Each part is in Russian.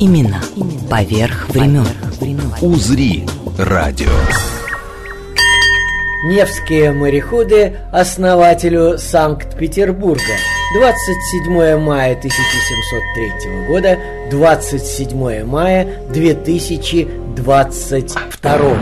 Баребруса Именно поверх времен. «Узри» радио. Невские мореходы основателю Санкт-Петербурга 27 мая 1703 года 27 мая 2022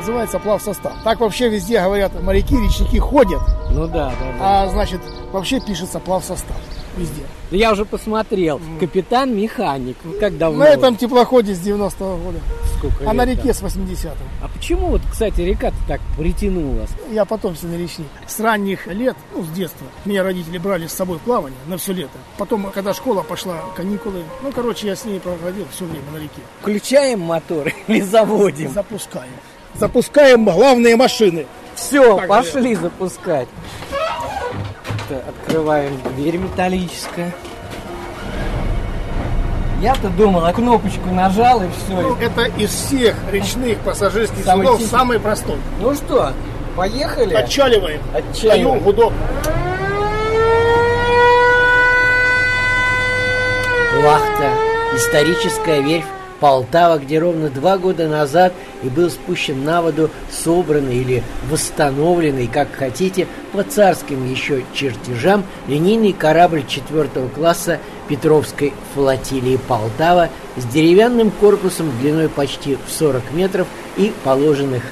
Называется плавсостав. Так вообще везде говорят, моряки, речники ходят, Ну да, да, да. а значит вообще пишется плавсостав везде. Ну, Я уже посмотрел. Капитан-механик. Ну, Как давно? На этом теплоходе с 90-го года, Сколько а на лет, реке с 80-го. да? А почему вот, кстати, река-то так притянула? Я потомственный речник. С ранних лет, ну, с детства, меня родители брали с собой плавание на все лето. Потом, когда школа пошла, каникулы, ну, короче, я с ними проводил все время на реке. Включаем мотор или заводим? Запускаем. Запускаем главные машины. Все, Так, пошли запускать. Это Открываем дверь металлическая. Я-то думал, а кнопочку нажал и Ну, все. это из всех речных пассажирских Самый судов тихий. самый простой. Ну что, поехали? Отчаливаем. Отчаливаем. Даю гудок. Лахта – историческая верфь Полтава, где ровно два года назад и был спущен на воду собранный или восстановленный, как хотите, по царским еще чертежам линейный корабль четвертого класса Петровской флотилии Полтава с деревянным корпусом длиной почти в 40 метров и положенных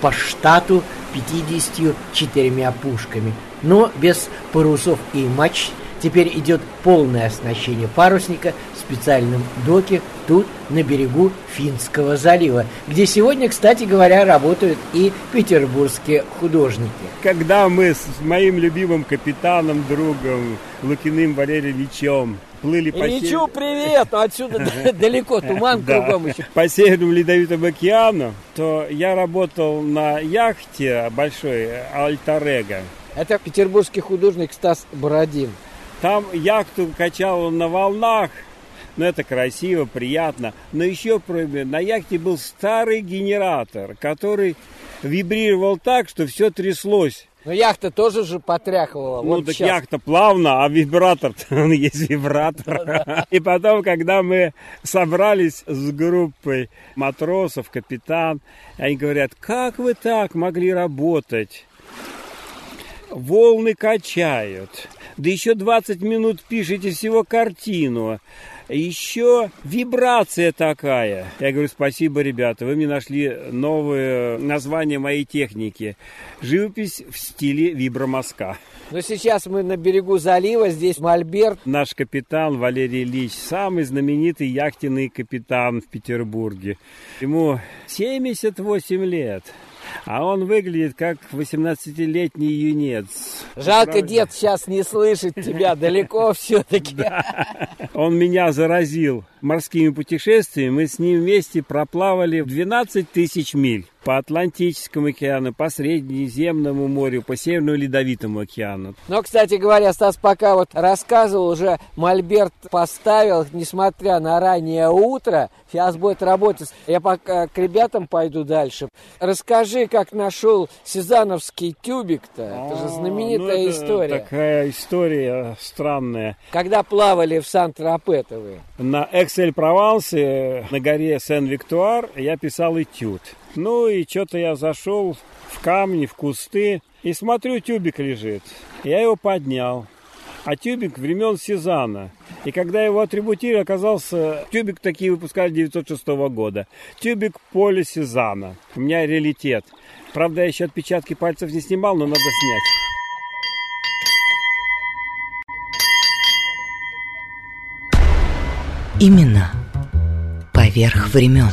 по штату 54 пушками, но без парусов и мачт. Теперь идет полное оснащение парусника специальном доке тут, на берегу Финского залива, где сегодня, кстати говоря, работают и петербургские художники. Когда мы с моим любимым капитаном, другом Лукиным Валерием Ильичем плыли по, Ильичу, привет! Ну, Отсюда далеко, туман кругом еще. по Северному Ледовитому океану, то я работал на яхте большой Альтарега. Это петербургский художник Стас Бородин. Там яхту качал он на волнах, ну это красиво, приятно. Но еще на яхте был старый генератор, который вибрировал так, что все тряслось. Но яхта тоже же потряхивала. Ну, вот так щас. яхта плавно, а вибратор, он есть вибратор. И потом, когда мы собрались с группой матросов, капитан, они говорят, как вы так могли работать? Волны качают. Да еще 20 минут пишете всего картину. Еще вибрация такая. Я говорю, спасибо, ребята, вы мне нашли новое название моей техники. Живопись в стиле вибромазка. Но сейчас мы на берегу залива, здесь Мольберт. Наш капитан Валерий Ильич, самый знаменитый яхтенный капитан в Петербурге. Ему 78 лет. А он выглядит как 18-летний юнец. Жалко, Правда? дед сейчас не слышит тебя, далеко все-таки. Он меня заразил морскими путешествиями. Мы с ним вместе проплавали 12 тысяч миль по Атлантическому океану, по Средиземному морю, по Северному Ледовитому океану. Но, кстати говоря, Стас пока вот рассказывал, уже Мольберт поставил, несмотря на раннее утро, сейчас будет работать. Я пока к ребятам пойду дальше. Расскажи, как нашел Сезановский тюбик-то. Это же А, знаменитая ну, это история. Такая история странная. Когда плавали в Сан-Тропе-то вы. На Эксель-Провансе, на горе Сен-Виктуар, я писал этюд. Ну и что-то я зашел в камни, в кусты, и смотрю, тюбик лежит. Я его поднял. А тюбик времен Сезана. И когда его атрибутировали, оказался... Тюбик такие выпускали 906 года. Тюбик поля Сезана. У меня реалитет. Правда, я еще отпечатки пальцев не снимал, но надо снять. Именно поверх времен.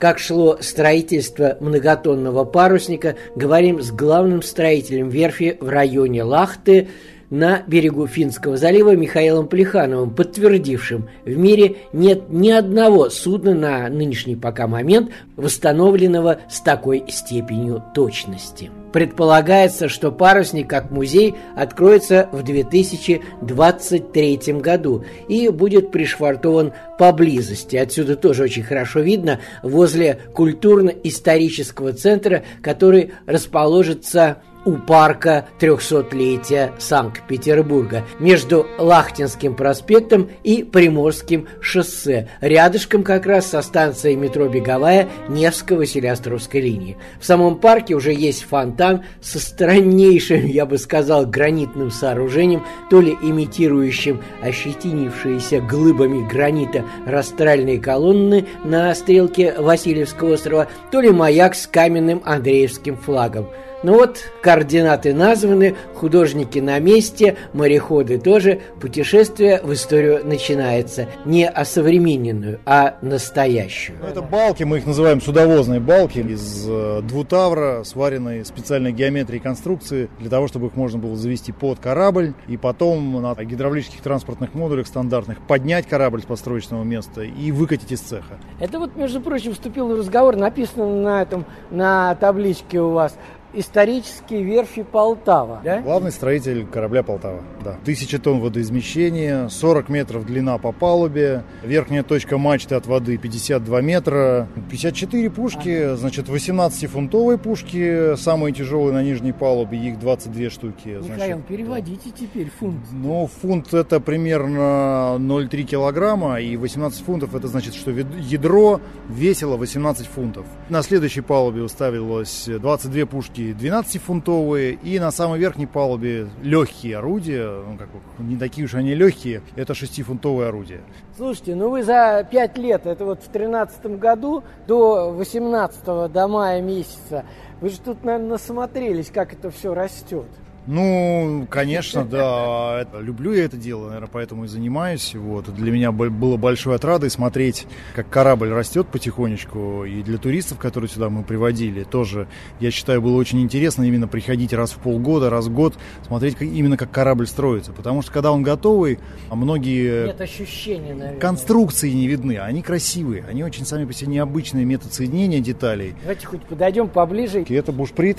Как шло строительство многотонного парусника, говорим с главным строителем верфи в районе Лахты, на берегу Финского залива Михаилом Плехановым, подтвердившим, в мире нет ни одного судна на нынешний пока момент, восстановленного с такой степенью точности. Предполагается, что парусник как музей откроется в 2023 году и будет пришвартован поблизости. Отсюда тоже очень хорошо видно возле культурно-исторического центра, который расположится у парка 300-летия Санкт-Петербурга между Лахтинским проспектом и Приморским шоссе, рядышком как раз со станцией метро «Беговая» Невско-Василиостровской линии. В самом парке уже есть фонтан со страннейшим, я бы сказал, гранитным сооружением, то ли имитирующим ощетинившиеся глыбами гранита растральные колонны на стрелке Васильевского острова, то ли маяк с каменным Андреевским флагом – ну вот, координаты названы, художники на месте, мореходы тоже. Путешествие в историю начинается. Не осовремененную, а настоящую. Ну, это балки, мы их называем судовозные балки из э, двутавра, сваренные специальной геометрии конструкции, для того, чтобы их можно было завести под корабль и потом на гидравлических транспортных модулях стандартных поднять корабль с построечного места и выкатить из цеха. Это вот, между прочим, вступил в разговор, написано на этом, на табличке у вас исторические верфи Полтава. Да? Главный строитель корабля Полтава. Да. Тысяча тонн водоизмещения, 40 метров длина по палубе, верхняя точка мачты от воды 52 метра, 54 пушки, ага. значит 18-фунтовые пушки, самые тяжелые на нижней палубе, их 22 штуки. Михаил, значит, переводите да. теперь фунт. Ну, фунт это примерно 0,3 килограмма, и 18 фунтов это значит, что ядро весило 18 фунтов. На следующей палубе уставилось 22 пушки пушки 12-фунтовые, и на самой верхней палубе легкие орудия, ну, как, не такие уж они легкие, это 6-фунтовые орудия. Слушайте, ну вы за 5 лет, это вот в 2013 году до 18 до мая месяца, вы же тут, наверное, насмотрелись, как это все растет. Ну, конечно, да. Люблю я это дело, наверное, поэтому и занимаюсь. Вот. Для меня было большой отрадой смотреть, как корабль растет потихонечку. И для туристов, которые сюда мы приводили, тоже, я считаю, было очень интересно именно приходить раз в полгода, раз в год, смотреть как, именно, как корабль строится. Потому что, когда он готовый, а многие Нет ощущения, наверное. конструкции не видны. Они красивые, они очень сами по себе необычные метод соединения деталей. Давайте хоть подойдем поближе. И это бушприт.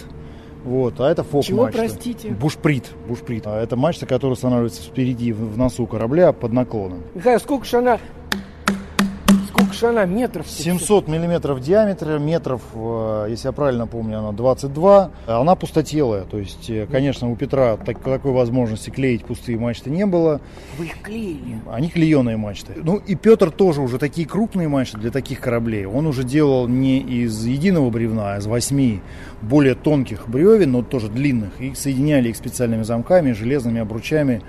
Вот, а это фок Чего, простите? Бушприт, бушприт. А это мачта, которая устанавливается впереди, в носу корабля под наклоном. Михаил, сколько же она Она метров? 700 миллиметров диаметра, метров, э, если я правильно помню, она 22. Она пустотелая, то есть, э, конечно, у Петра так, такой возможности клеить пустые мачты не было. Вы их клеили? Они клееные мачты. Ну и Петр тоже уже такие крупные мачты для таких кораблей. Он уже делал не из единого бревна, а из восьми более тонких бревен, но тоже длинных. И соединяли их специальными замками, железными обручами.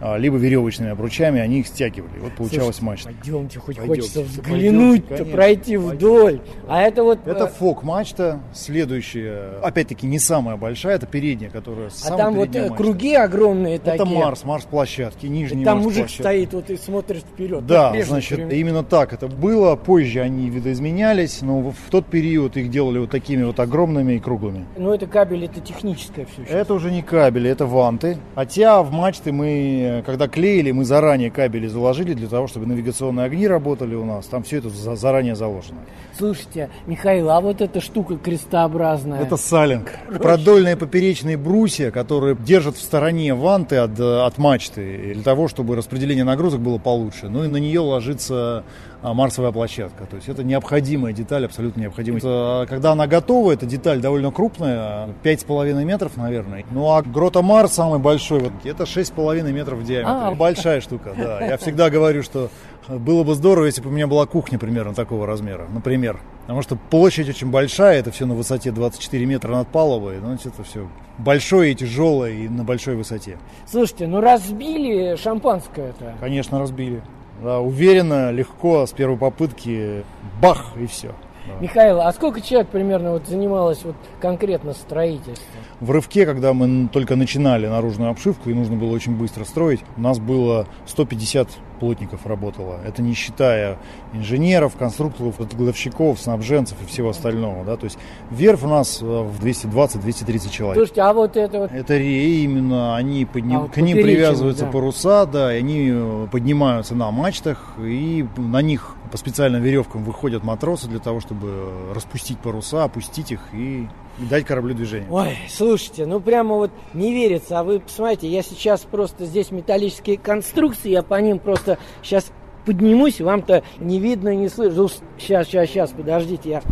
А, либо веревочными обручами, они их стягивали. Вот получалась Слушай, мачта. Пойдемте, хоть пойдемте, хочется взглянуть-то, пройти пойдемте. вдоль. А это вот... Это э, фок-мачта, следующая, опять-таки не самая большая, это передняя, которая А там вот э, мачта. круги огромные это такие. Это Марс, Марс-площадки, нижний и там мужик стоит вот и смотрит вперед. Да, значит, время. именно так это было. Позже они видоизменялись, но в тот период их делали вот такими вот огромными и круглыми. Ну это кабель, это техническое все. Сейчас. Это уже не кабели, это ванты. Хотя в мачты мы когда клеили, мы заранее кабели заложили для того, чтобы навигационные огни работали у нас. Там все это заранее заложено. Слушайте, Михаил, а вот эта штука крестообразная? Это салинг. Продольные поперечные брусья, которые держат в стороне ванты от, от мачты, для того, чтобы распределение нагрузок было получше. Ну и на нее ложится марсовая площадка. То есть это необходимая деталь, абсолютно необходимая. А, когда она готова, эта деталь довольно крупная, 5,5 метров, наверное. Ну а Грота Марс самый большой, вот, это 6,5 метров в диаметре. А, Большая штука, да. Я всегда говорю, что было бы здорово, если бы у меня была кухня примерно такого размера, например. Потому что площадь очень большая, это все на высоте 24 метра над палубой. Ну, это все большое и тяжелое, и на большой высоте. Слушайте, ну разбили шампанское это? Конечно, разбили. Да, уверенно, легко, с первой попытки, бах, и все. Да. Михаил, а сколько человек примерно вот занималось вот конкретно строительством? В рывке, когда мы только начинали наружную обшивку и нужно было очень быстро строить, у нас было 150 плотников работало. Это не считая инженеров, конструкторов, гладовщиков, снабженцев и всего остального. Да? То есть верфь у нас в 220-230 человек. Слушайте, а вот это вот... Это реи именно, они подним... А, к ним привязываются да. паруса, да, и они э, поднимаются на мачтах, и на них по специальным веревкам выходят матросы для того, чтобы распустить паруса, опустить их и дать кораблю движение. Ой, слушайте, ну прямо вот не верится. А вы посмотрите, я сейчас просто здесь металлические конструкции, я по ним просто сейчас поднимусь, вам-то не видно, не слышно. Сейчас, сейчас, сейчас, подождите, я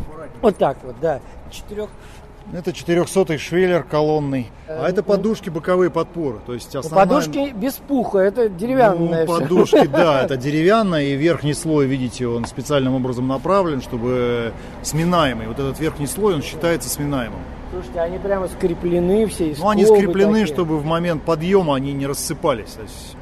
вот так вот, да, четырех. Это 400-й швеллер колонный. А это подушки боковые подпоры. То есть основная... Подушки без пуха, это деревянная Ну, подушки, да, это деревянная, и верхний слой, видите, он специальным образом направлен, чтобы сминаемый. Вот этот верхний слой, он считается сминаемым. Слушайте, они прямо скреплены все. из Ну, они скреплены, такие. чтобы в момент подъема они не рассыпались.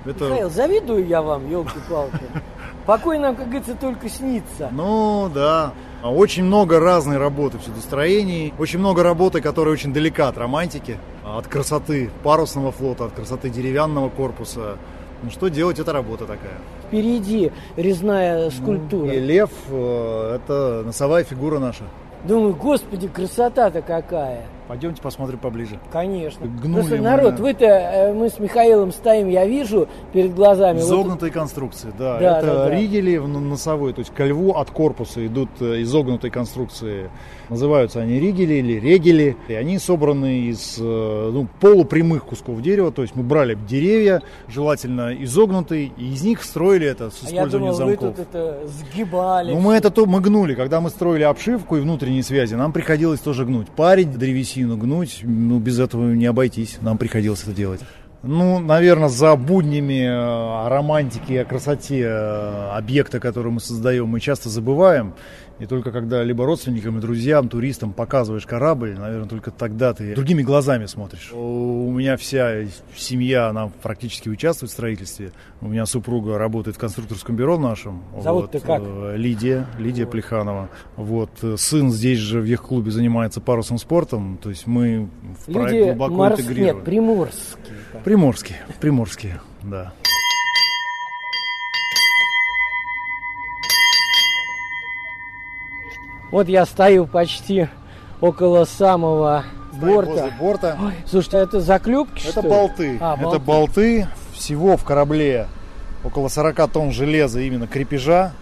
Это... Михаил, завидую я вам, елки-палки. Покой нам, как говорится, только снится. Ну, да. Очень много разной работы в судостроении. Очень много работы, которая очень далека от романтики, от красоты парусного флота, от красоты деревянного корпуса. Ну, что делать, это работа такая. Впереди резная скульптура. И лев э, – это носовая фигура наша. Думаю, господи, красота-то какая. Пойдемте посмотрим поближе. Конечно. Гнули Просто мы. народ, вы-то, э, мы с Михаилом стоим, я вижу перед глазами. вот Изогнутые конструкции, да. Да, это да, да. ригели носовой, то есть ко льву от корпуса идут э, изогнутые конструкции. Называются они ригели или регели. И они собраны из э, ну, полупрямых кусков дерева. То есть мы брали деревья, желательно изогнутые, и из них строили это с А я использованием думал, вы замков. тут это сгибали. Ну, мы это то мы гнули. Когда мы строили обшивку и внутренние связи, нам приходилось тоже гнуть. Парить древесину, гнуть, ну, без этого не обойтись. Нам приходилось это делать. Ну, наверное, за буднями э, о романтике о красоте э, объекта, который мы создаем, мы часто забываем. И только когда либо родственникам и друзьям, туристам показываешь корабль, наверное, только тогда ты другими глазами смотришь. У меня вся семья, она практически участвует в строительстве. У меня супруга работает в конструкторском бюро нашем. Зовут-то как? э, Лидия, Лидия Плеханова. Вот, э, сын здесь же в яхт-клубе занимается парусным спортом, то есть мы в проект Люди глубоко морс... интегрированы. Нет, приморские. Приморские, приморские, да. Вот я стою почти около самого борта. Возле борта. Ой, слушайте, это заклепки, Это что ли? болты. А, Это болты. Всего в корабле около 40 тонн железа именно крепежа.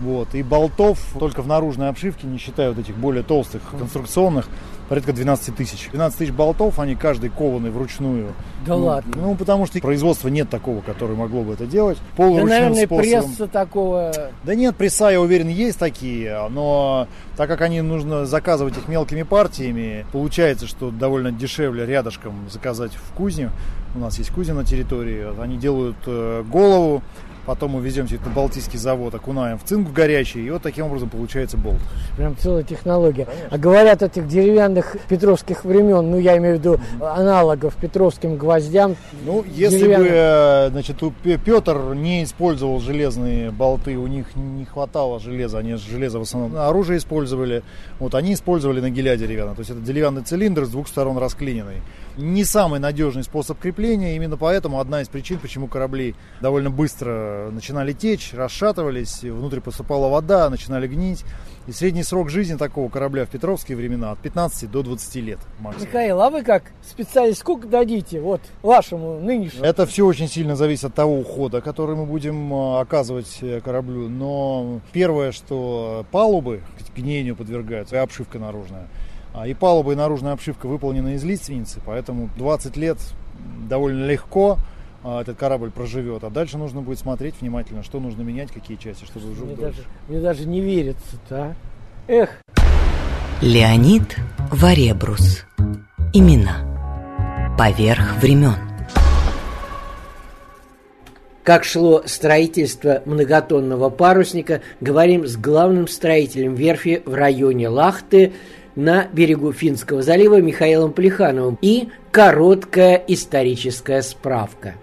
Вот. И болтов только в наружной обшивке, не считая вот этих более толстых конструкционных, порядка 12 тысяч. 12 тысяч болтов, они каждый кованы вручную. Да Ну, ладно. Ну, потому что производства нет такого, которое могло бы это делать. Да, Полуручным наверное, способом. пресса такого... Да нет, пресса, я уверен, есть такие, но так как они нужно заказывать их мелкими партиями, получается, что довольно дешевле рядышком заказать в кузне. У нас есть кузня на территории, они делают э, голову, потом мы везем все это на Балтийский завод, окунаем в цинк в горячий, и вот таким образом получается болт. Прям целая технология. А говорят этих деревянных петровских времен, ну я имею в виду аналогов петровским гвоздям. Ну, если бы, Деревянных. э, значит, Петр не использовал железные болты, у них не хватало железа, они железо в основном оружие использовали, вот они использовали на геля деревянный, то есть это деревянный цилиндр с двух сторон расклиненный. Не самый надежный способ крепления, именно поэтому одна из причин, почему корабли довольно быстро начинали течь, расшатывались, внутрь поступала вода, начинали гнить. И средний срок жизни такого корабля в петровские времена от 15 до 20 лет максимум. Михаил, а вы как специалист, сколько дадите вот вашему нынешнему? Это все очень сильно зависит от того ухода, который мы будем э, оказывать э, кораблю. Но первое, что палубы к гниению подвергаются, и обшивка наружная. А И палуба и наружная обшивка выполнены из лиственницы, поэтому 20 лет довольно легко а, этот корабль проживет. А дальше нужно будет смотреть внимательно, что нужно менять, какие части, чтобы жил Мне дольше. даже, мне даже не верится-то, а. Эх, Леонид Варебрус. Имена. Поверх времен. Как шло строительство многотонного парусника, говорим с главным строителем верфи в районе Лахты на берегу Финского залива Михаилом Плехановым и короткая историческая справка.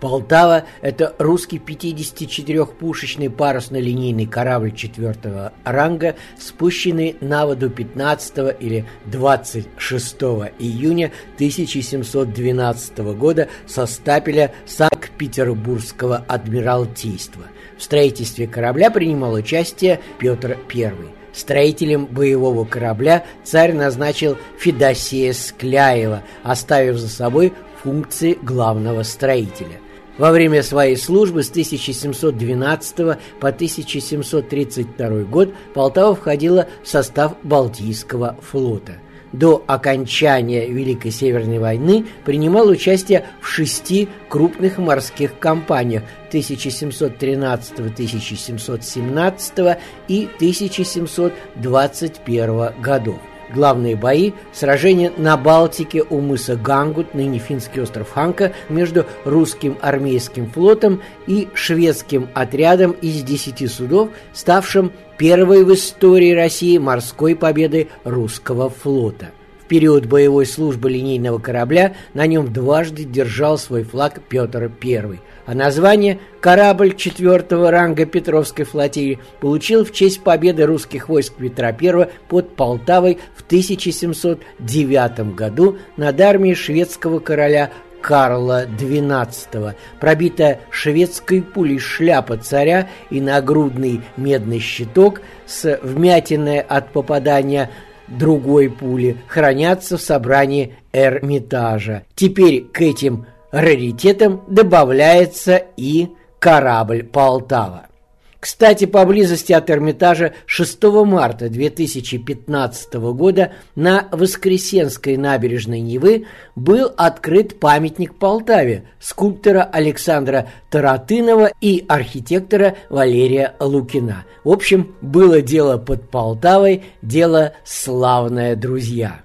Полтава – это русский 54-пушечный парусно-линейный корабль четвертого ранга, спущенный на воду 15 или 26 июня 1712 года со стапеля Санкт-Петербургского адмиралтейства. В строительстве корабля принимал участие Петр I. Строителем боевого корабля царь назначил Федосея Скляева, оставив за собой функции главного строителя. Во время своей службы с 1712 по 1732 год Полтава входила в состав Балтийского флота. До окончания Великой Северной войны принимал участие в шести крупных морских кампаниях 1713-1717 и 1721 годов. Главные бои – сражение на Балтике у мыса Гангут, ныне финский остров Ханка, между русским армейским флотом и шведским отрядом из десяти судов, ставшим первой в истории России морской победой русского флота период боевой службы линейного корабля на нем дважды держал свой флаг Петр I, а название «Корабль четвертого ранга Петровской флотилии» получил в честь победы русских войск Петра I под Полтавой в 1709 году над армией шведского короля Карла XII, пробитая шведской пулей шляпа царя и нагрудный медный щиток с вмятиной от попадания другой пули хранятся в собрании Эрмитажа. Теперь к этим раритетам добавляется и корабль Полтава. Кстати, поблизости от Эрмитажа 6 марта 2015 года на Воскресенской набережной Невы был открыт памятник Полтаве скульптора Александра Таратынова и архитектора Валерия Лукина. В общем, было дело под Полтавой, дело славное, друзья.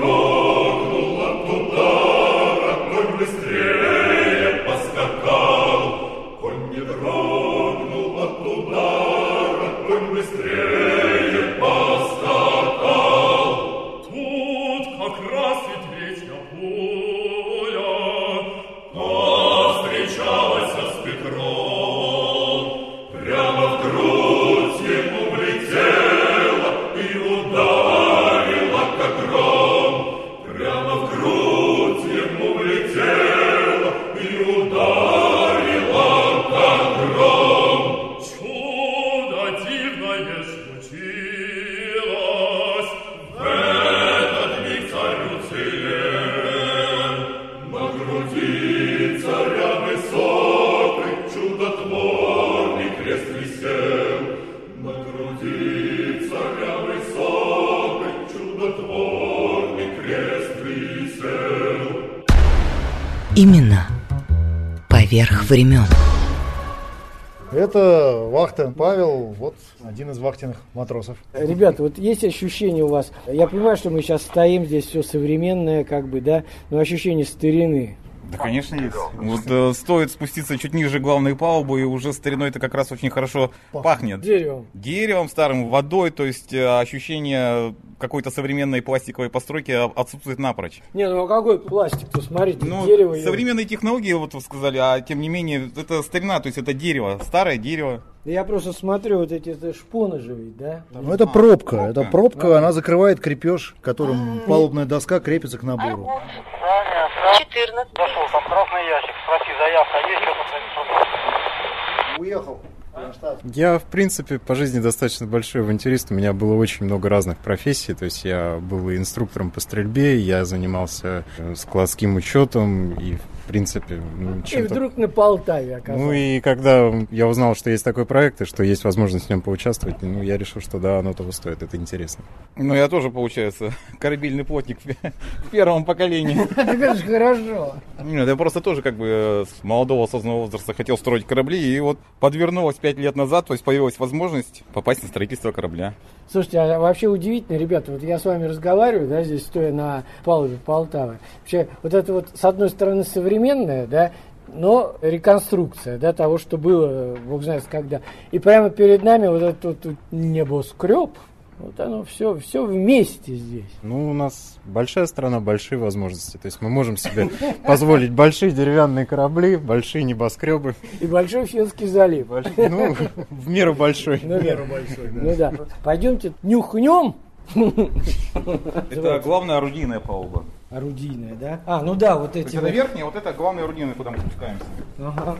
Именно времен. Это вахта Павел, вот один из вахтенных матросов. Ребята, вот есть ощущение у вас, я понимаю, что мы сейчас стоим, здесь все современное, как бы, да, но ощущение старины. Да, конечно, есть. Вот э, стоит спуститься чуть ниже главной палубы, и уже стариной это как раз очень хорошо пахнет. Деревом. Деревом, старым, водой, то есть э, ощущение какой-то современной пластиковой постройки отсутствует напрочь. Не, ну а какой пластик-то, смотрите, ну, дерево. Современные технологии, вот вы сказали, а тем не менее, это старина, то есть это дерево, старое дерево. Я просто смотрю, вот эти это шпоны же ведь, да? Ну это пробка, пробка. это пробка, а. она закрывает крепеж, которым а. палубная доска крепится к набору. 14. Дошел, там красный ящик, спроси, заявка есть, что-то Уехал. Я, в принципе, по жизни достаточно большой авантюрист. У меня было очень много разных профессий. То есть я был инструктором по стрельбе, я занимался э, складским учетом и, в принципе... Ну, и вдруг на Полтаве оказался. Ну и когда я узнал, что есть такой проект и что есть возможность в нем поучаствовать, ну я решил, что да, оно того стоит, это интересно. Ну я тоже, получается, корабельный плотник в первом поколении. Это же хорошо. Нет, я просто тоже как бы с молодого осознанного возраста хотел строить корабли, и вот подвернулось пять лет назад, то есть появилась возможность попасть на строительство корабля. Слушайте, а вообще удивительно, ребята, вот я с вами разговариваю, да, здесь стоя на палубе Полтавы. Вообще, вот это вот, с одной стороны, современное, да, но реконструкция, да, того, что было, бог знает когда. И прямо перед нами вот этот вот небоскреб, вот оно все, все вместе здесь. Ну, у нас большая страна, большие возможности. То есть мы можем себе позволить большие деревянные корабли, большие небоскребы. И большой Финский залив. Ну, в меру большой. Ну, в меру большой, Ну да. Пойдемте нюхнем. Это главная орудийная палуба. Орудийная, да? А, ну да, вот эти. Это верхняя, вот это главная орудийная, куда мы спускаемся. Ага.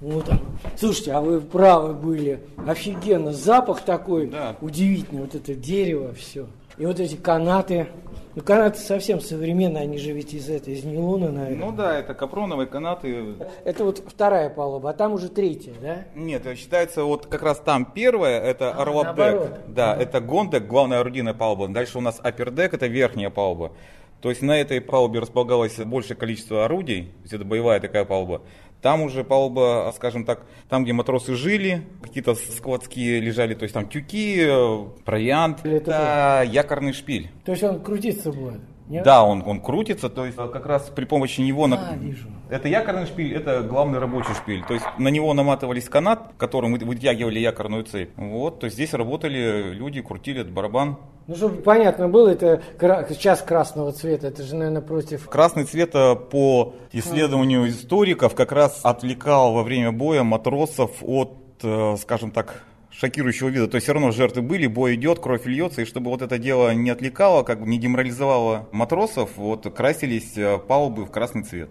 Вот он. Слушайте, а вы правы были. Офигенно. Запах такой да. удивительный. Вот это дерево, все. И вот эти канаты. Ну, канаты совсем современные, они же ведь из этой, из нейлона, наверное. Ну да, это капроновые канаты. Это вот вторая палуба, а там уже третья, да? Нет, считается вот как раз там первая, это а, орлапдек. Да, а. это гондек, главная орудийная палуба. Дальше у нас апердек, это верхняя палуба. То есть на этой палубе располагалось большее количество орудий, то есть это боевая такая палуба. Там уже палуба, скажем так, там, где матросы жили, какие-то складские лежали, то есть там тюки, э, провиант, это, это якорный шпиль. То есть он крутиться будет? Нет? Да, он, он крутится, то есть как раз при помощи него... А, на... вижу. Это якорный шпиль, это главный рабочий шпиль. То есть на него наматывались канат, которым вытягивали якорную цепь. Вот, то есть здесь работали люди, крутили этот барабан. Ну, чтобы понятно было, это сейчас красного цвета, это же, наверное, против... Красный цвет э, по исследованию историков как раз отвлекал во время боя матросов от, э, скажем так, шокирующего вида. То есть все равно жертвы были, бой идет, кровь льется, и чтобы вот это дело не отвлекало, как бы не деморализовало матросов, вот красились э, палубы в красный цвет.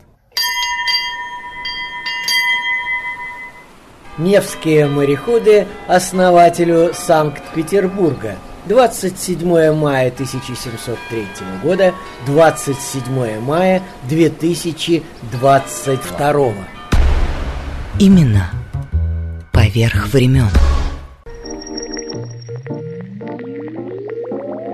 Невские мореходы основателю Санкт-Петербурга. 27 мая 1703 года, 27 мая 2022. Именно поверх времен.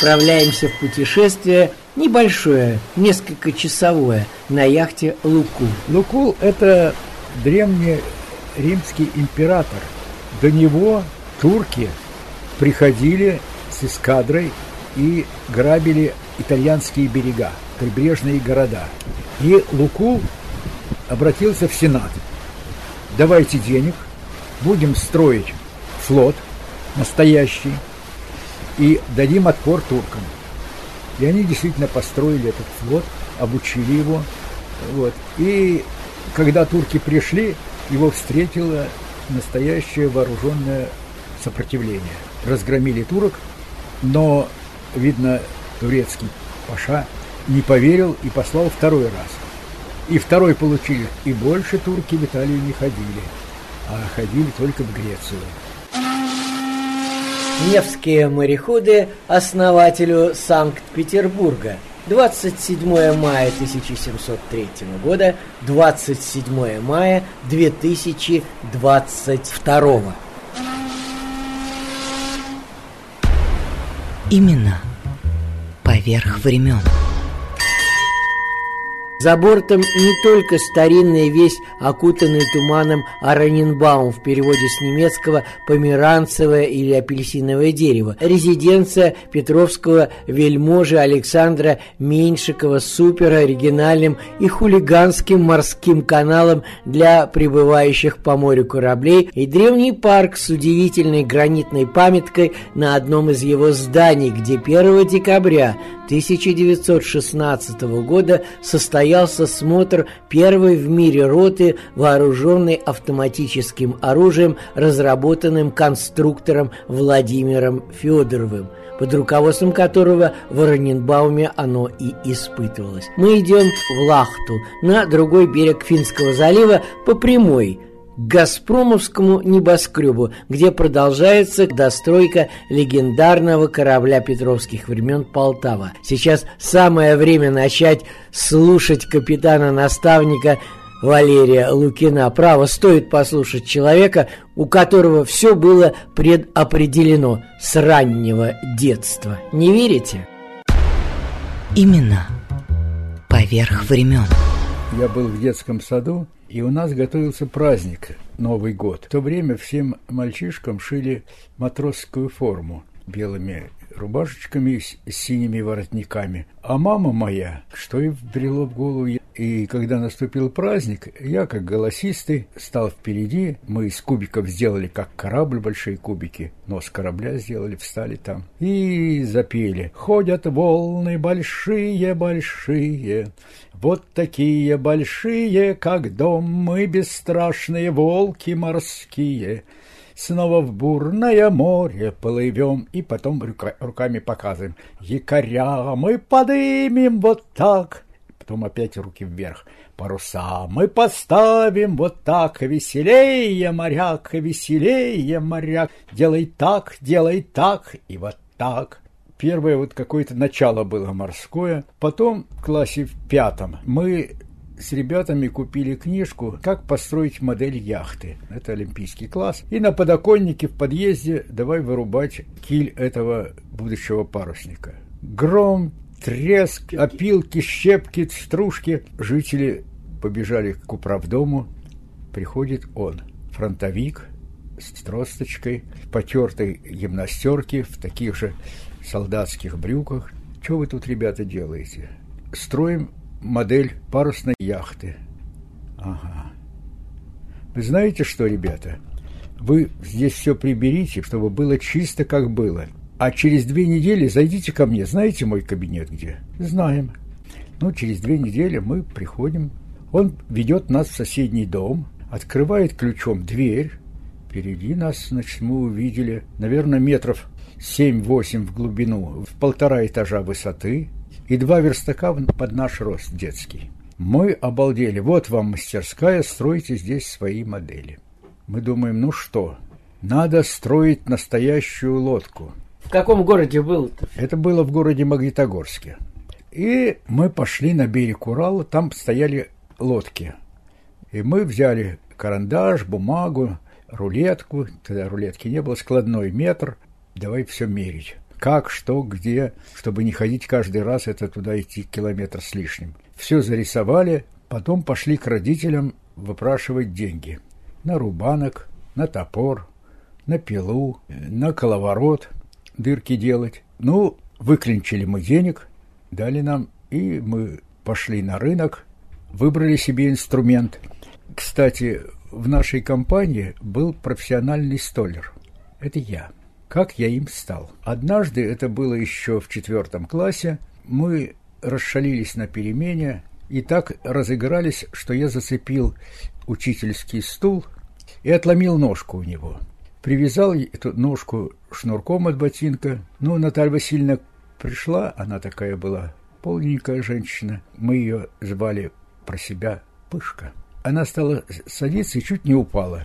Отправляемся в путешествие небольшое, несколько часовое, на яхте Лукул. Лукул – это древний римский император. До него турки приходили с эскадрой и грабили итальянские берега, прибрежные города. И Лукул обратился в Сенат. Давайте денег, будем строить флот настоящий, и дадим отпор туркам. И они действительно построили этот флот, обучили его. Вот. И когда турки пришли, его встретило настоящее вооруженное сопротивление. Разгромили турок, но, видно, турецкий паша не поверил и послал второй раз. И второй получили. И больше турки в Италию не ходили, а ходили только в Грецию. Невские мореходы основателю Санкт-Петербурга. 27 мая 1703 года, 27 мая 2022. Именно поверх времен. За бортом не только старинная весь, окутанный туманом Араненбаум в переводе с немецкого «померанцевое» или «апельсиновое дерево», резиденция петровского вельможи Александра Меньшикова с супероригинальным и хулиганским морским каналом для прибывающих по морю кораблей и древний парк с удивительной гранитной памяткой на одном из его зданий, где 1 декабря 1916 года состоялся смотр первой в мире роты, вооруженной автоматическим оружием, разработанным конструктором Владимиром Федоровым под руководством которого в Ораненбауме оно и испытывалось. Мы идем в Лахту, на другой берег Финского залива, по прямой – к Газпромовскому небоскребу, где продолжается достройка легендарного корабля петровских времен Полтава. Сейчас самое время начать слушать капитана-наставника Валерия Лукина. Право, стоит послушать человека, у которого все было предопределено с раннего детства. Не верите? Именно поверх времен. Я был в детском саду, и у нас готовился праздник, Новый год. В то время всем мальчишкам шили матросскую форму белыми рубашечками с синими воротниками. А мама моя, что и вбрело в голову, и когда наступил праздник, я, как голосистый, стал впереди. Мы из кубиков сделали, как корабль, большие кубики. Нос корабля сделали, встали там. И запели. Ходят волны большие-большие, вот такие большие, как дом, мы бесстрашные волки морские. Снова в бурное море плывем и потом рука, руками показываем. Якоря мы подымем вот так. Потом опять руки вверх. Паруса мы поставим вот так. Веселее, моряк, веселее, моряк. Делай так, делай так и вот так. Первое вот какое-то начало было морское. Потом в классе в пятом мы с ребятами купили книжку «Как построить модель яхты». Это олимпийский класс. И на подоконнике в подъезде давай вырубать киль этого будущего парусника. Гром, треск, опилки, щепки, стружки. Жители побежали к управдому. Приходит он, фронтовик, с тросточкой, в потертой гимнастерке, в таких же солдатских брюках. Что вы тут, ребята, делаете? Строим модель парусной яхты. Ага. Вы знаете что, ребята? Вы здесь все приберите, чтобы было чисто, как было. А через две недели зайдите ко мне. Знаете мой кабинет где? Знаем. Ну, через две недели мы приходим. Он ведет нас в соседний дом, открывает ключом дверь, Впереди нас, значит, мы увидели, наверное, метров 7-8 в глубину, в полтора этажа высоты и два верстака под наш рост детский. Мы обалдели. Вот вам мастерская, стройте здесь свои модели. Мы думаем, ну что, надо строить настоящую лодку. В каком городе был -то? Это было в городе Магнитогорске. И мы пошли на берег Урала, там стояли лодки. И мы взяли карандаш, бумагу, рулетку, тогда рулетки не было, складной метр, давай все мерить. Как, что, где, чтобы не ходить каждый раз, это туда идти километр с лишним. Все зарисовали, потом пошли к родителям выпрашивать деньги. На рубанок, на топор, на пилу, на коловорот, дырки делать. Ну, выклинчили мы денег, дали нам, и мы пошли на рынок, выбрали себе инструмент. Кстати, в нашей компании был профессиональный столер. Это я. Как я им стал? Однажды, это было еще в четвертом классе, мы расшалились на перемене и так разыгрались, что я зацепил учительский стул и отломил ножку у него. Привязал эту ножку шнурком от ботинка. Ну, Наталья Васильевна пришла, она такая была полненькая женщина. Мы ее звали про себя Пышка. Она стала садиться и чуть не упала.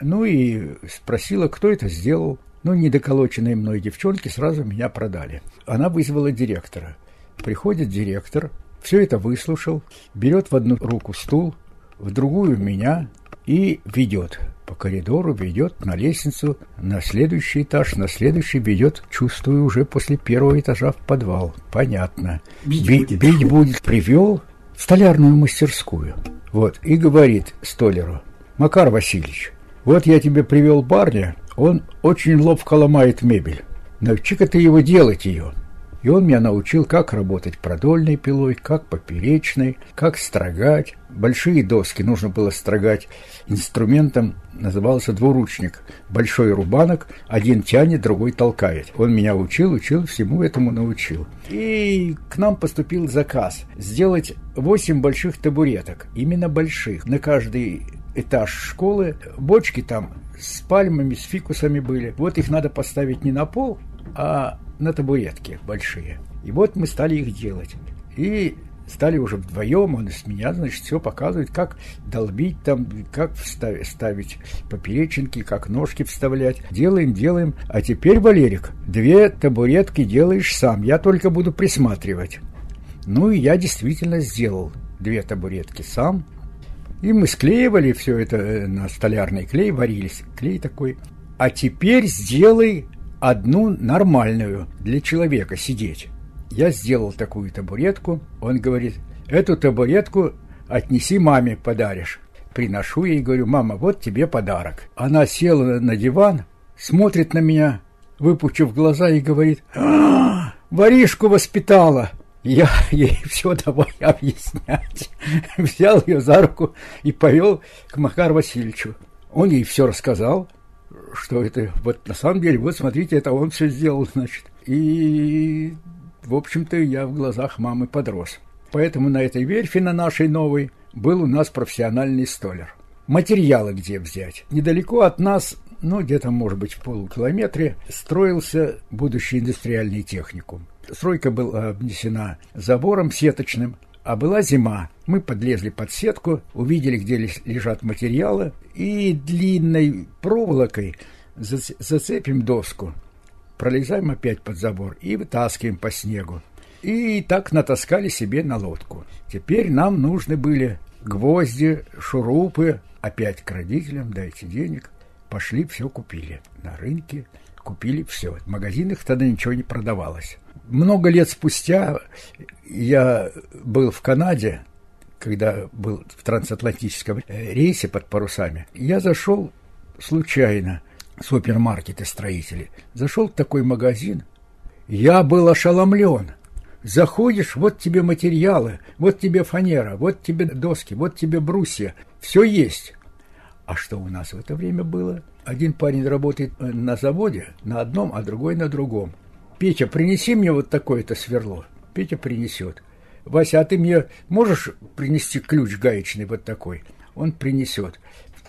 Ну и спросила, кто это сделал. Ну, недоколоченные мной девчонки сразу меня продали. Она вызвала директора. Приходит директор, все это выслушал, берет в одну руку стул, в другую меня и ведет по коридору, ведет на лестницу, на следующий этаж, на следующий ведет, чувствую, уже после первого этажа в подвал. Понятно. Бить Би- будет. бить будет. Привел в столярную мастерскую. Вот, и говорит столеру, Макар Васильевич, вот я тебе привел парня, он очень ловко ломает мебель. Научи-ка ты его делать ее. И он меня научил, как работать продольной пилой, как поперечной, как строгать. Большие доски нужно было строгать инструментом, назывался двуручник. Большой рубанок, один тянет, другой толкает. Он меня учил, учил, всему этому научил. И к нам поступил заказ сделать 8 больших табуреток, именно больших, на каждый этаж школы. Бочки там с пальмами, с фикусами были. Вот их надо поставить не на пол, а на табуретки большие. И вот мы стали их делать. И стали уже вдвоем, он с меня, значит, все показывает, как долбить там, как вставить, ставить поперечинки, как ножки вставлять. Делаем, делаем. А теперь, Валерик, две табуретки делаешь сам, я только буду присматривать. Ну и я действительно сделал две табуретки сам. И мы склеивали все это э, на столярный клей, варились. Клей такой. А теперь сделай одну нормальную для человека сидеть. Я сделал такую табуретку. Он говорит, эту табуретку отнеси маме, подаришь. Приношу ей, говорю, мама, вот тебе подарок. Она села на диван, смотрит на меня, выпучив глаза и говорит, «А, воришку воспитала. Я ей все давай объяснять. Взял ее за руку и повел к Макару Васильевичу. Он ей все рассказал, что это вот на самом деле, вот смотрите, это он все сделал, значит. И, в общем-то, я в глазах мамы подрос. Поэтому на этой верфи, на нашей новой, был у нас профессиональный столер. Материалы где взять? Недалеко от нас, ну, где-то, может быть, в полукилометре, строился будущий индустриальный техникум. Стройка была обнесена забором сеточным, а была зима. Мы подлезли под сетку, увидели, где лежат материалы, и длинной проволокой зацепим доску, пролезаем опять под забор и вытаскиваем по снегу. И так натаскали себе на лодку. Теперь нам нужны были гвозди, шурупы, опять к родителям, дайте денег. Пошли, все купили. На рынке купили все. В магазинах тогда ничего не продавалось. Много лет спустя я был в Канаде, когда был в трансатлантическом рейсе под парусами. Я зашел случайно супермаркеты строители. Зашел в такой магазин. Я был ошеломлен. Заходишь, вот тебе материалы, вот тебе фанера, вот тебе доски, вот тебе брусья. Все есть. А что у нас в это время было? Один парень работает на заводе на одном, а другой на другом. Петя, принеси мне вот такое-то сверло. Петя принесет. Вася, а ты мне можешь принести ключ гаечный вот такой? Он принесет.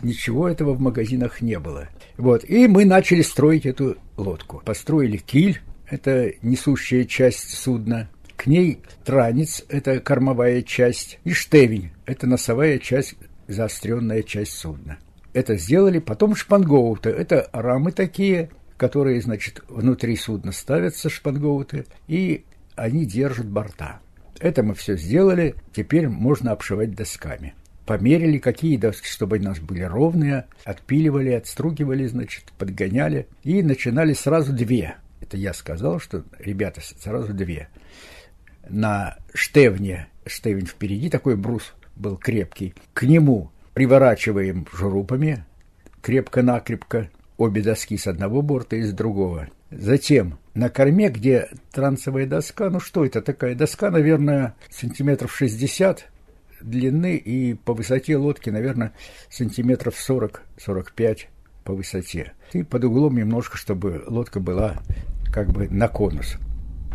ничего этого в магазинах не было. Вот, и мы начали строить эту лодку. Построили киль, это несущая часть судна, к ней транец, это кормовая часть, и штевень, это носовая часть, заостренная часть судна. Это сделали, потом шпангоуты, это рамы такие, которые, значит, внутри судна ставятся шпангоуты, и они держат борта. Это мы все сделали, теперь можно обшивать досками. Померили, какие доски, чтобы у нас были ровные, отпиливали, отстругивали, значит, подгоняли. И начинали сразу две. Это я сказал, что, ребята, сразу две. На штевне, штевень впереди, такой брус был крепкий. К нему приворачиваем шурупами, крепко-накрепко, обе доски с одного борта и с другого. Затем на корме, где трансовая доска, ну что это такая доска, наверное, сантиметров 60 длины и по высоте лодки, наверное, сантиметров 40-45 по высоте. И под углом немножко, чтобы лодка была как бы на конус.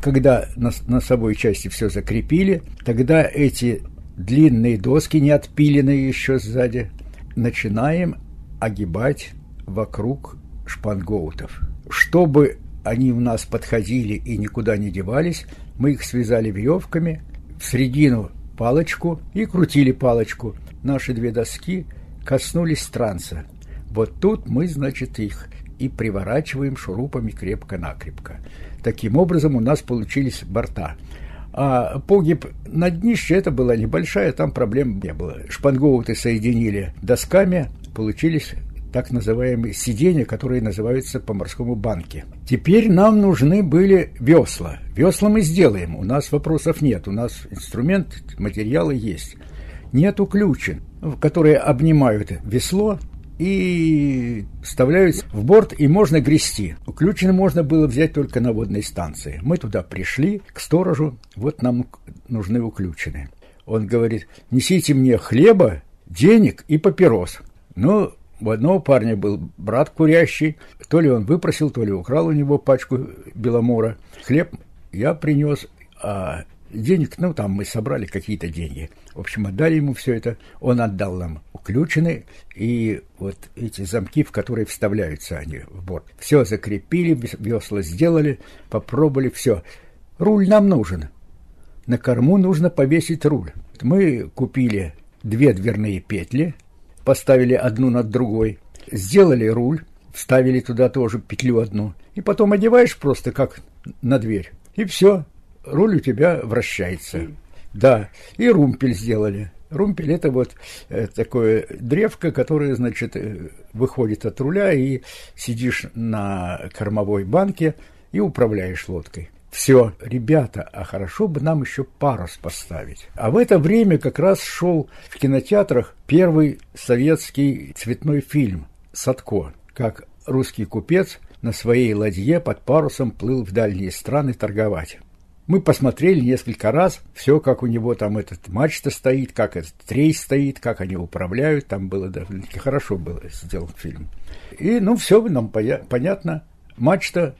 Когда на носовой части все закрепили, тогда эти длинные доски, не отпиленные еще сзади, начинаем огибать вокруг шпангоутов. Чтобы они у нас подходили и никуда не девались, мы их связали веревками, в середину палочку и крутили палочку. Наши две доски коснулись транса. Вот тут мы, значит, их и приворачиваем шурупами крепко-накрепко. Таким образом у нас получились борта. А погиб на днище это была небольшая, там проблем не было. Шпангоуты соединили досками, получились так называемые сиденья, которые называются по морскому банке. Теперь нам нужны были весла. Весла мы сделаем, у нас вопросов нет, у нас инструмент, материалы есть. Нету ключен, которые обнимают весло и вставляются в борт, и можно грести. Ключины можно было взять только на водной станции. Мы туда пришли, к сторожу, вот нам нужны уключены. Он говорит, несите мне хлеба, денег и папирос. Ну, у одного парня был брат курящий, то ли он выпросил, то ли украл у него пачку беломора. Хлеб я принес, а денег, ну, там мы собрали какие-то деньги. В общем, отдали ему все это. Он отдал нам уключены и вот эти замки, в которые вставляются они в борт. Все закрепили, весла сделали, попробовали, все. Руль нам нужен. На корму нужно повесить руль. Мы купили две дверные петли – поставили одну над другой, сделали руль, вставили туда тоже петлю одну, и потом одеваешь просто как на дверь, и все, руль у тебя вращается. Да, и румпель сделали. Румпель – это вот э, такое древко, которое, значит, э, выходит от руля, и сидишь на кормовой банке и управляешь лодкой. Все, ребята, а хорошо бы нам еще парус поставить. А в это время как раз шел в кинотеатрах первый советский цветной фильм «Садко», как русский купец на своей ладье под парусом плыл в дальние страны торговать. Мы посмотрели несколько раз, все, как у него там этот мачта стоит, как этот рейс стоит, как они управляют, там было довольно-таки хорошо было сделан фильм. И, ну, все нам понятно. Мачта,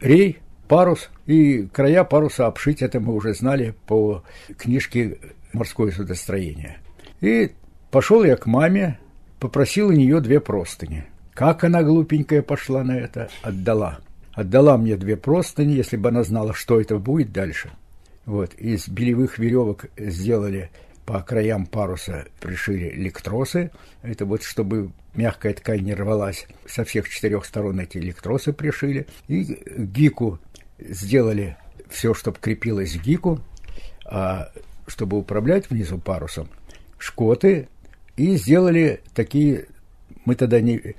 рей, парус и края паруса обшить, это мы уже знали по книжке «Морское судостроение». И пошел я к маме, попросил у нее две простыни. Как она глупенькая пошла на это, отдала. Отдала мне две простыни, если бы она знала, что это будет дальше. Вот, из белевых веревок сделали по краям паруса пришили электросы. Это вот чтобы мягкая ткань не рвалась. Со всех четырех сторон эти электросы пришили. И гику сделали все, чтобы крепилось гику, а чтобы управлять внизу парусом, шкоты, и сделали такие, мы тогда не,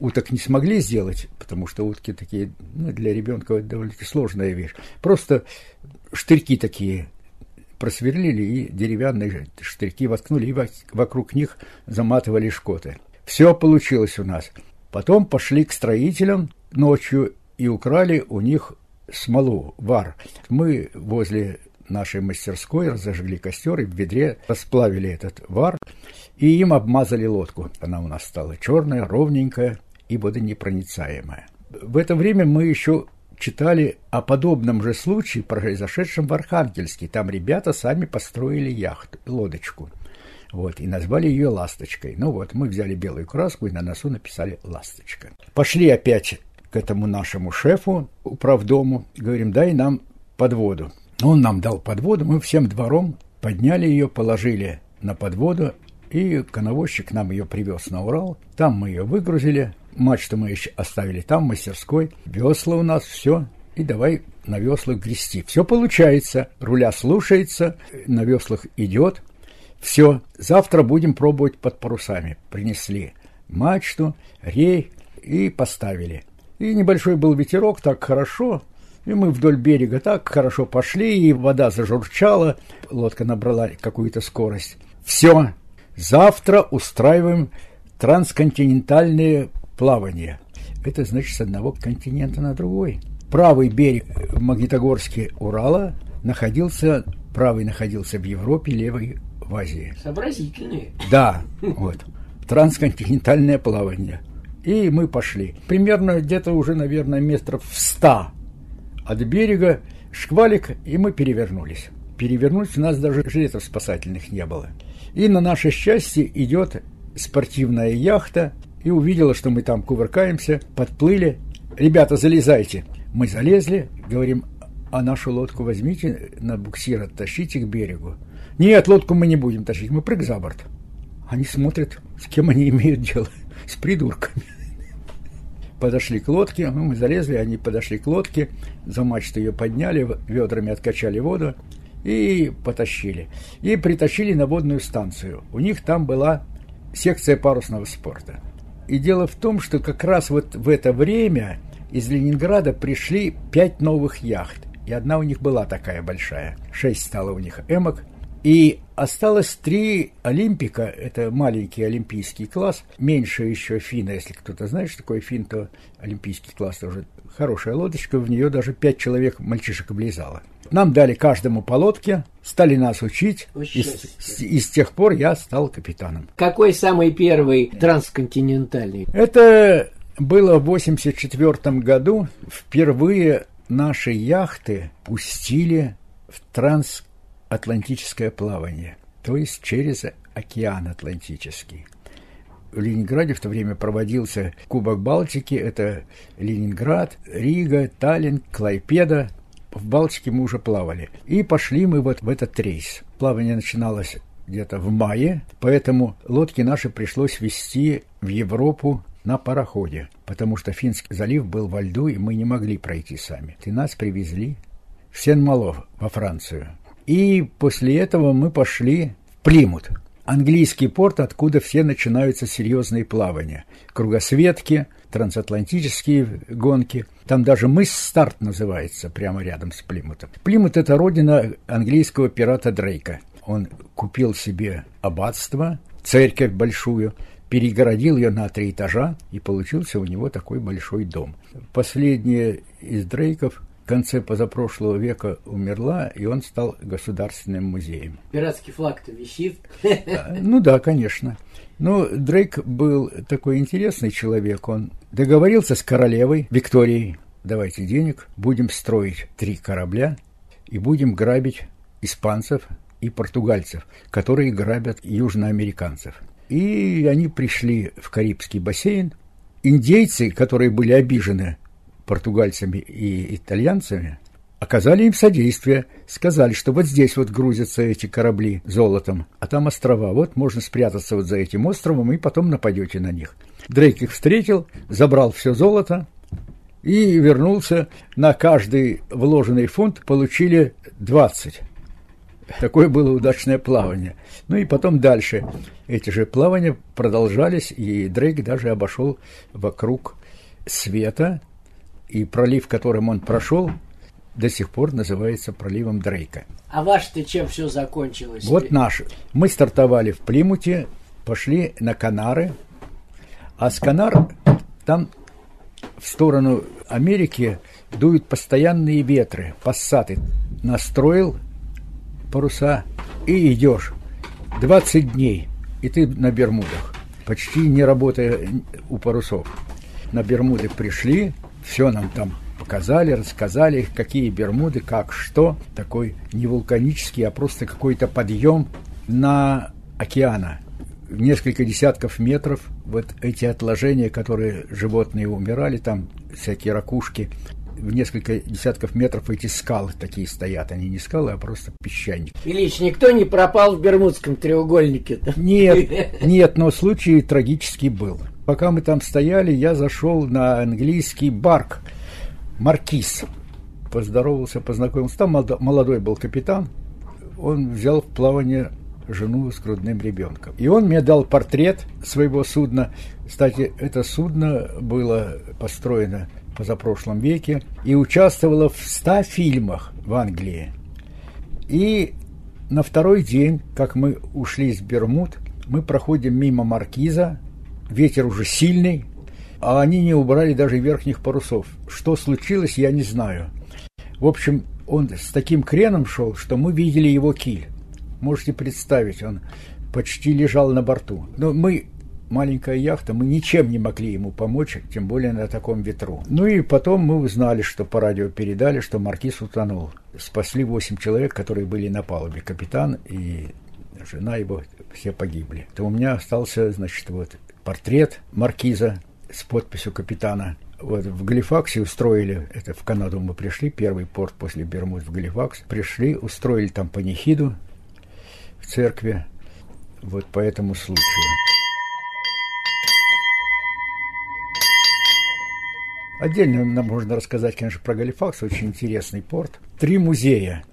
уток не смогли сделать, потому что утки такие, ну, для ребенка довольно-таки сложная вещь. Просто штырьки такие просверлили и деревянные штырьки воткнули, и вокруг них заматывали шкоты. Все получилось у нас. Потом пошли к строителям ночью и украли у них смолу, вар. Мы возле нашей мастерской разожгли костер и в ведре расплавили этот вар и им обмазали лодку. Она у нас стала черная, ровненькая и водонепроницаемая. В это время мы еще читали о подобном же случае, произошедшем в Архангельске. Там ребята сами построили яхту, лодочку. Вот, и назвали ее «Ласточкой». Ну вот, мы взяли белую краску и на носу написали «Ласточка». Пошли опять к этому нашему шефу, управдому, говорим, дай нам подводу. Он нам дал подводу, мы всем двором подняли ее, положили на подводу, и коновозчик нам ее привез на Урал. Там мы ее выгрузили, мачту мы еще оставили там, в мастерской. Весла у нас, все, и давай на веслах грести. Все получается, руля слушается, на веслах идет. Все, завтра будем пробовать под парусами. Принесли мачту, рей и поставили. И небольшой был ветерок, так хорошо, и мы вдоль берега так хорошо пошли, и вода зажурчала, лодка набрала какую-то скорость. Все, завтра устраиваем трансконтинентальные плавания. Это значит с одного континента на другой. Правый берег в Магнитогорске Урала находился, правый находился в Европе, левый в Азии. Сообразительные. Да, вот. Трансконтинентальное плавание. И мы пошли. Примерно где-то уже, наверное, метров в ста от берега шквалик, и мы перевернулись. Перевернулись, у нас даже жилетов спасательных не было. И на наше счастье идет спортивная яхта, и увидела, что мы там кувыркаемся, подплыли. «Ребята, залезайте!» Мы залезли, говорим, а нашу лодку возьмите на буксир, оттащите к берегу. Нет, лодку мы не будем тащить, мы прыг за борт. Они смотрят, с кем они имеют дело, с придурками. Подошли к лодке, ну, мы залезли, они подошли к лодке, за мачту ее подняли, ведрами откачали воду и потащили. И притащили на водную станцию. У них там была секция парусного спорта. И дело в том, что как раз вот в это время из Ленинграда пришли пять новых яхт. И одна у них была такая большая. Шесть стало у них эмок. И осталось три Олимпика, это маленький олимпийский класс, меньше еще Фина, если кто-то знает, что такое Фин, то олимпийский класс тоже хорошая лодочка, в нее даже пять человек мальчишек облизало. Нам дали каждому по лодке, стали нас учить, и с, и с тех пор я стал капитаном. Какой самый первый трансконтинентальный? Это было в 84 году. Впервые наши яхты пустили в трансатлантическое плавание, то есть через океан Атлантический. В Ленинграде в то время проводился Кубок Балтики, это Ленинград, Рига, Таллин, Клайпеда. В Балтике мы уже плавали. И пошли мы вот в этот рейс. Плавание начиналось где-то в мае, поэтому лодки наши пришлось везти в Европу на пароходе, потому что Финский залив был во льду, и мы не могли пройти сами. И нас привезли в Сен-Мало, во Францию. И после этого мы пошли в Плимут, английский порт, откуда все начинаются серьезные плавания. Кругосветки, трансатлантические гонки. Там даже мыс Старт называется, прямо рядом с Плимутом. Плимут – это родина английского пирата Дрейка. Он купил себе аббатство, церковь большую, перегородил ее на три этажа, и получился у него такой большой дом. Последняя из Дрейков конце позапрошлого века умерла, и он стал государственным музеем. Пиратский флаг-то висит. А, ну да, конечно. Но Дрейк был такой интересный человек. Он договорился с королевой Викторией. Давайте денег, будем строить три корабля и будем грабить испанцев и португальцев, которые грабят южноамериканцев. И они пришли в Карибский бассейн. Индейцы, которые были обижены португальцами и итальянцами, оказали им содействие, сказали, что вот здесь вот грузятся эти корабли золотом, а там острова, вот можно спрятаться вот за этим островом и потом нападете на них. Дрейк их встретил, забрал все золото и вернулся. На каждый вложенный фунт получили 20. Такое было удачное плавание. Ну и потом дальше эти же плавания продолжались, и Дрейк даже обошел вокруг света, и пролив, которым он прошел, до сих пор называется проливом Дрейка. А ваш-то чем все закончилось? Вот наш. Мы стартовали в Плимуте, пошли на Канары, а с Канар там в сторону Америки дуют постоянные ветры, пассаты. Настроил паруса и идешь. 20 дней, и ты на Бермудах, почти не работая у парусов. На Бермуды пришли, все нам там показали, рассказали, какие Бермуды, как, что. Такой не вулканический, а просто какой-то подъем на океана, несколько десятков метров, вот эти отложения, которые животные умирали, там всякие ракушки, в несколько десятков метров эти скалы такие стоят. Они не скалы, а просто песчаник. Ильич, никто не пропал в Бермудском треугольнике? Нет, нет, но случай трагический был. Пока мы там стояли, я зашел на английский барк «Маркиз». Поздоровался, познакомился. Там молодой был капитан. Он взял в плавание жену с грудным ребенком. И он мне дал портрет своего судна. Кстати, это судно было построено позапрошлом веке и участвовала в 100 фильмах в Англии. И на второй день, как мы ушли из Бермуд, мы проходим мимо маркиза, ветер уже сильный, а они не убрали даже верхних парусов. Что случилось, я не знаю. В общем, он с таким креном шел, что мы видели его киль. Можете представить, он почти лежал на борту. Но мы маленькая яхта, мы ничем не могли ему помочь, тем более на таком ветру. Ну и потом мы узнали, что по радио передали, что маркиз утонул. Спасли восемь человек, которые были на палубе. Капитан и жена его все погибли. То у меня остался, значит, вот портрет маркиза с подписью капитана. Вот в Галифаксе устроили, это в Канаду мы пришли, первый порт после Бермуд в Галифакс, пришли, устроили там панихиду в церкви, вот по этому случаю. Отдельно нам можно рассказать, конечно, про Галифакс, очень интересный порт. Три музея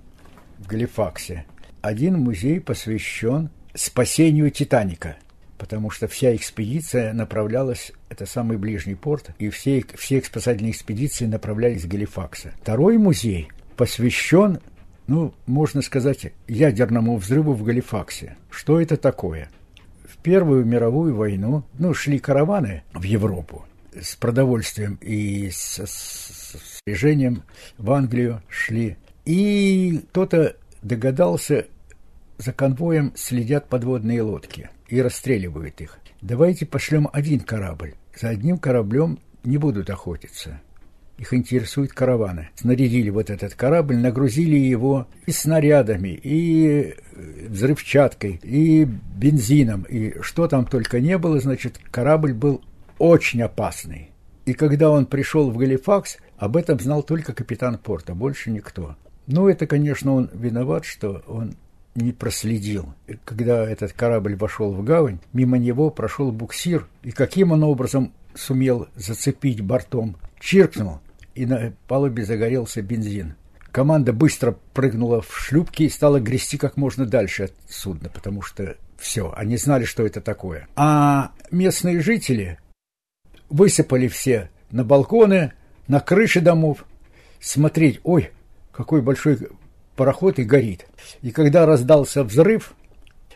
в Галифаксе. Один музей посвящен спасению Титаника, потому что вся экспедиция направлялась, это самый ближний порт, и все, все спасательные экспедиции направлялись в Галифакса. Второй музей посвящен, ну, можно сказать, ядерному взрыву в Галифаксе. Что это такое? В Первую мировую войну, ну, шли караваны в Европу, с продовольствием и с, с, с движением в Англию шли. И кто-то догадался, за конвоем следят подводные лодки и расстреливают их. Давайте пошлем один корабль. За одним кораблем не будут охотиться. Их интересуют караваны. Снарядили вот этот корабль, нагрузили его и снарядами, и взрывчаткой, и бензином, и что там только не было, значит, корабль был очень опасный. И когда он пришел в Галифакс, об этом знал только капитан порта, больше никто. Ну, это, конечно, он виноват, что он не проследил. Когда этот корабль вошел в гавань, мимо него прошел буксир, и каким он образом сумел зацепить бортом, чиркнул, и на палубе загорелся бензин. Команда быстро прыгнула в шлюпки и стала грести как можно дальше от судна, потому что все, они знали, что это такое. А местные жители высыпали все на балконы, на крыши домов, смотреть, ой, какой большой пароход и горит. И когда раздался взрыв,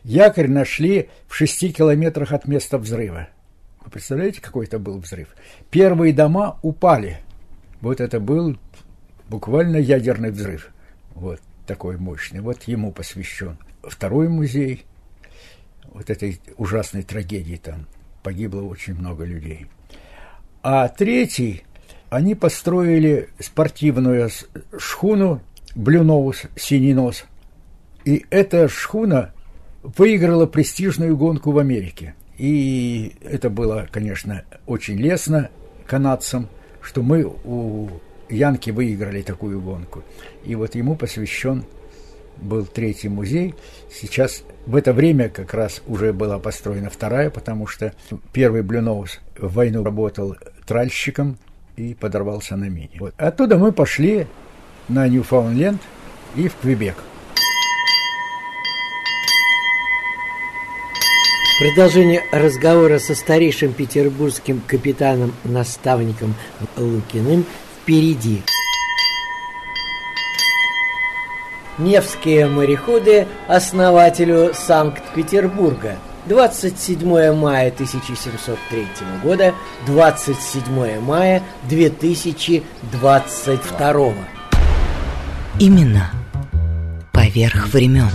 якорь нашли в шести километрах от места взрыва. Вы представляете, какой это был взрыв? Первые дома упали. Вот это был буквально ядерный взрыв. Вот такой мощный. Вот ему посвящен. Второй музей вот этой ужасной трагедии там погибло очень много людей. А третий, они построили спортивную шхуну Блюноус, синий нос. И эта шхуна выиграла престижную гонку в Америке. И это было, конечно, очень лестно канадцам, что мы у Янки выиграли такую гонку. И вот ему посвящен был третий музей. Сейчас в это время как раз уже была построена вторая, потому что первый Блюноус в войну работал тральщиком и подорвался на мине. Вот. Оттуда мы пошли на Ньюфаундленд и в Квебек. Продолжение разговора со старейшим петербургским капитаном-наставником Лукиным впереди. Невские мореходы основателю Санкт-Петербурга. 27 мая 1703 года, 27 мая 2022. Именно поверх времен.